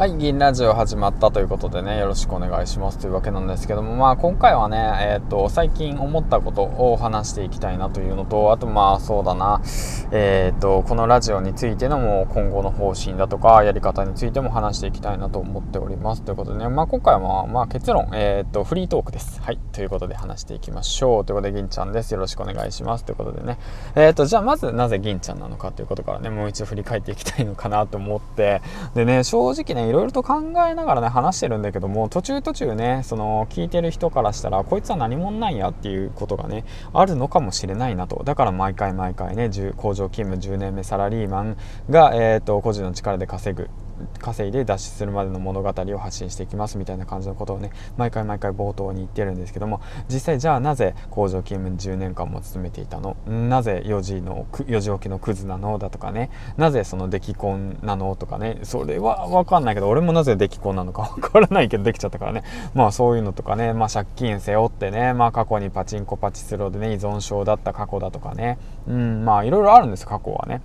はい、銀ラジオ始まったということでね、よろしくお願いしますというわけなんですけども、まあ今回はね、えっ、ー、と、最近思ったことを話していきたいなというのと、あとまあそうだな、えっ、ー、と、このラジオについてのも今後の方針だとか、やり方についても話していきたいなと思っておりますということでね、まあ今回はまあ結論、えっ、ー、と、フリートークです。はい、ということで話していきましょう。ということで、銀ちゃんです。よろしくお願いしますということでね、えっ、と、じゃあまずなぜ銀ちゃんなのかということからね、もう一度振り返っていきたいのかなと思って、でね、正直ね、いろいろと考えながらね話してるんだけども途中途中ねその聞いてる人からしたらこいつは何者なんやっていうことがねあるのかもしれないなと。だから毎回毎回ね工場勤務10年目サラリーマンが、えーと個人の力で稼ぐ。稼いで脱出するまでの物語を発信していきますみたいな感じのことをね毎回毎回冒頭に言ってるんですけども実際じゃあなぜ工場勤務10年間も勤めていたの？なぜ4時の4時起きのクズなの？だとかね。なぜその出来婚なの？とかね。それは分かんないけど俺もなぜ出来婚なのか 分からないけどできちゃったからね。まあそういうのとかね。まあ借金背負ってね。まあ過去にパチンコパチスローでね依存症だった過去だとかね。うんまあいろいろあるんです過去はね。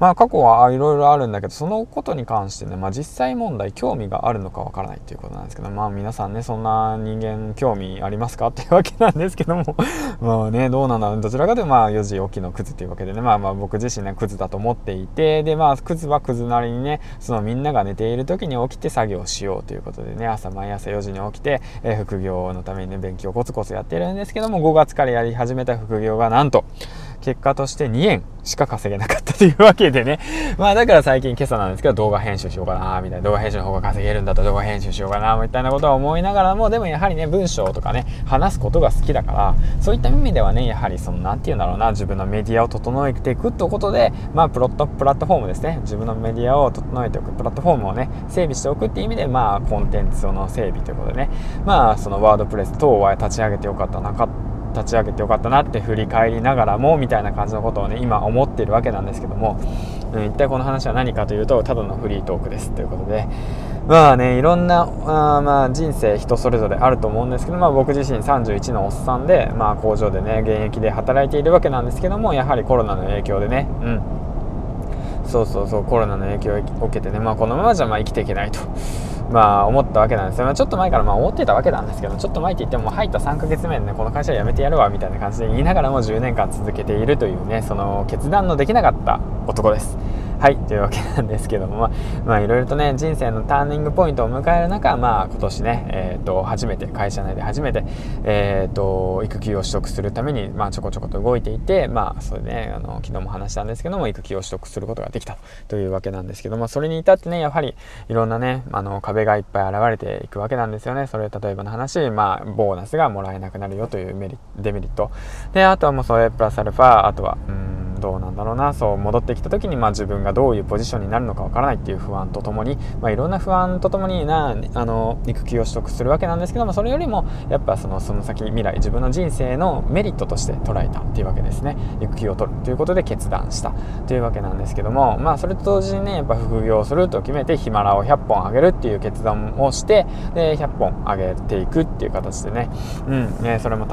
まあ過去はいろいろあるんだけどそのことに関してね、まあ、実際問題興味があるのかわからないっていうことなんですけどまあ皆さんねそんな人間興味ありますかっていうわけなんですけども まあねどうなんだろうどちらかというとまあ4時起きのクズっていうわけでねまあまあ僕自身ねクズだと思っていてでまあクズはクズなりにねそのみんなが寝ている時に起きて作業しようということでね朝毎朝4時に起きて、えー、副業のためにね勉強コツコツやってるんですけども5月からやり始めた副業がなんと結果として2円しか稼げなかったというわけでね。まあだから最近今朝なんですけど動画編集しようかな、みたいな。動画編集の方が稼げるんだったら動画編集しようかな、みたいなことは思いながらも、でもやはりね、文章とかね、話すことが好きだから、そういった意味ではね、やはりその、なんて言うんだろうな、自分のメディアを整えていくってことで、まあプロット、プラットフォームですね。自分のメディアを整えておく、プラットフォームをね、整備しておくっていう意味で、まあコンテンツの整備ということでね、まあそのワードプレス等は立ち上げてよかったなかった。立ち上げてよかったなって振り返りながらもみたいな感じのことをね今思ってるわけなんですけども、うん、一体この話は何かというとただのフリートークですということで。まあねいろんなあまあ人生人それぞれあると思うんですけど、まあ、僕自身31のおっさんで、まあ、工場でね現役で働いているわけなんですけどもやはりコロナの影響でねうん。そうそうそうコロナの影響を受けてね、まあ、このままじゃまあ生きていけないと。まあ思ったわけなんですよ、まあ、ちょっと前からまあ思ってたわけなんですけどちょっと前って言っても入った3ヶ月目でねこの会社辞めてやるわみたいな感じで言いながらも10年間続けているというねその決断のできなかった男ですはいというわけなんですけどもまあいろいろとね人生のターニングポイントを迎える中まあ今年ねえっ、ー、と初めて会社内で初めてえっ、ー、と育休を取得するためにまあちょこちょこと動いていてまあそれでねあの昨日も話したんですけども育休を取得することができたというわけなんですけどもそれに至ってねやはりいろんなねあの壁がいっぱい現れていくわけなんですよね。それ例えばの話まあボーナスがもらえなくなるよというメリデメリット。であとはもうそれプラスアルファあとはうんどうなんだろうなそう戻ってきた時に、まあ、自分がどういうポジションになるのかわからないっていう不安とともに、まあ、いろんな不安とともになあの育休を取得するわけなんですけどもそれよりもやっぱそのその先未来自分の人生のメリットとして捉えたっていうわけですね。育休を取るということで決断したというわけなんですけどもまあそれと同時にねやっぱ副業をすると決めてヒマラを100本上げるっていう決断をしてで100本上げていくっていう形でね。うんねそれも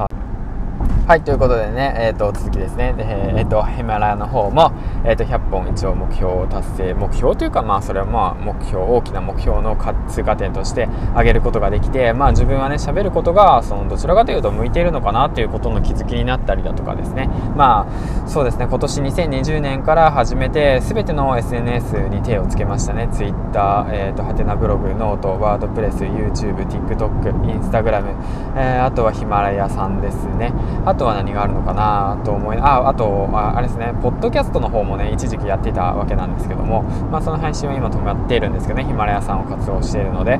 はい、ということでね、えっ、ー、と、続きですね。で、えっ、ー、と、ヒマラヤの方も、えっ、ー、と、100本一応目標を達成、目標というか、まあ、それはまあ、目標、大きな目標の通過点として上げることができて、まあ、自分はね、喋ることが、その、どちらかというと向いているのかなということの気づきになったりだとかですね。まあ、そうですね、今年2020年から始めて、すべての SNS に手をつけましたね。Twitter、えっ、と、ハテナブログ、ノート、ワードプレス、YouTube、TikTok、Instagram、えあとはヒマラヤさんですね。あとは何があるのかなと思いああとああれですねポッドキャストの方もね一時期やっていたわけなんですけども、まあ、その配信は今止まっているんですけどねヒマラヤさんを活用しているので、う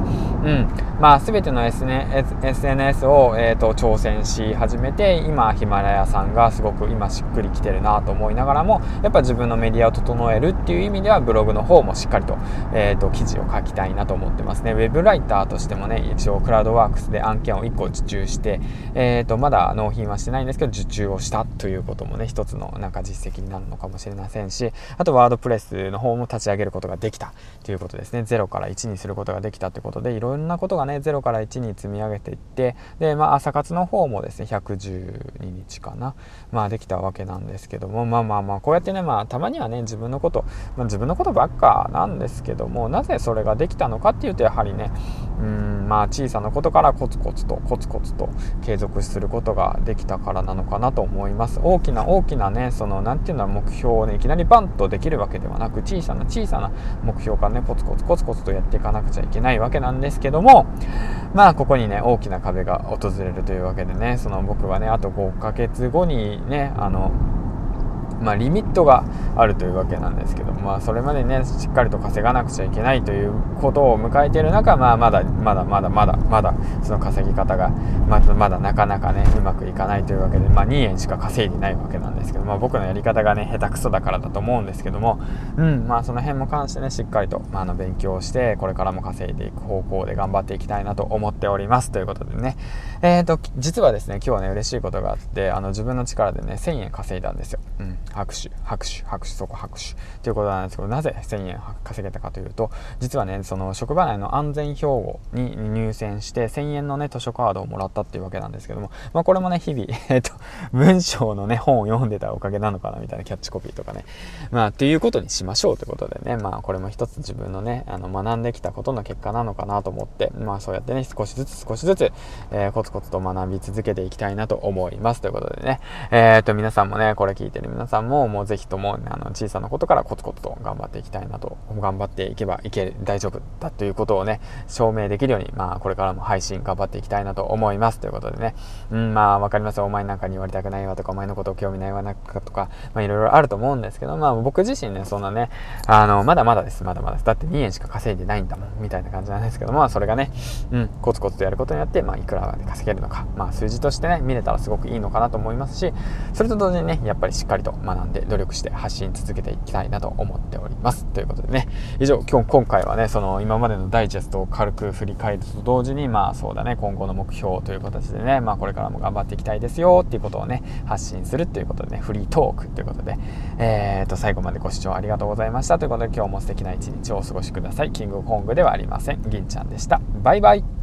ん。まあ、全ての SNS を、えーと、挑戦し始めて今ヒマラヤさんがすごく今しっくりきてるなと思いながらもやっぱ自分のメディアを整えるっていう意味ではブログの方もしっかりと,、えーと、記事を書きたいなと思ってますね。ウェブライターとしてもね一応クラウドワークスで案件を1個受注して、えーとまだ納品はしてないですけど受注をしたということもね一つのなんか実績になるのかもしれませんしあとワードプレスの方も立ち上げることができたということですね。0から1にすることができたということでいろんなことがね0から1に積み上げていってで、まあ、朝活の方もですね112日かな、まあ、できたわけなんですけどもまあまあまあこうやってね、まあ、たまにはね自分のこと、まあ、自分のことばっかなんですけどもなぜそれができたのかっていうとやはりねうんまあ小さなことからコツコツとコツコツと継続することができたからなのかなと思います。大きな大きなねその何て言うんだ目標をねいきなりバンとできるわけではなく小さな小さな目標からねコツコツコツコツとやっていかなくちゃいけないわけなんですけどもまあここにね大きな壁が訪れるというわけでねその僕はねあと5ヶ月後にねあのまあ、リミットがあるというわけなんですけどまあ、それまでねしっかりと稼がなくちゃいけないということを迎えている中、まあ、まだまだまだまだまだその稼ぎ方がまだまだなかなかねうまくいかないというわけで、まあ、2円しか稼いでないわけなんですけど、まあ、僕のやり方がね下手くそだからだと思うんですけども、うんまあ、その辺も関してねしっかりと、まあ、の勉強してこれからも稼いでいく方向で頑張っていきたいなと思っております。ということでね。えーと、実はですね今日はね嬉しいことがあってあの自分の力でね1000円稼いだんですよ、うん、拍手拍手拍手そこ拍手ということなんですけどなぜ1000円稼げたかというと実はねその職場内の安全標語に入選して1000円のね図書カードをもらったっていうわけなんですけども、まあ、これもね日々、えっと、文章のね本を読んでたおかげなのかなみたいなキャッチコピーとかねまあっていうことにしましょうということでねまあこれも一つ自分のねあの学んできたことの結果なのかなと思ってまあそうやってね少しずつ少しずつ、えー、コツコツと学び続けていきたいなと思いますということでねえー、っと皆さんもねこれ聞いてる皆さんももうぜひとも、あの小さなことからコツコツと頑張っていきたいなと頑張っていけばいけ大丈夫だということをね証明できるようにまあこれからも配信頑張っていきたいなと思います。ということでね。うんまあ分かりますお前なんかに言われたくないわとかお前のことを興味ないわなんかとかいろいろあると思うんですけどまあ僕自身ねそんなねあのまだまだです。まだまだ。ですだって2円しか稼いでないんだもんみたいな感じなんですけどまあそれがねうんコツコツとやることによってまあいくらで稼げるのかまあ数字としてね見れたらすごくいいのかなと思いますしそれと同時にねやっぱりしっかりと学んで努力して発信続けていきたいなと思っております。ということでね。以上今日今回はねその今までのダイジェストを軽く振り返ると同時にまあそうだね今後の目標という形でねまあこれからも頑張っていきたいですよっていうことをね発信するっていうことでねフリートークということでえー、と最後までご視聴ありがとうございました。ということで今日も素敵な一日をお過ごしください。キングコングではありません。銀ちゃんでした。バイバイ。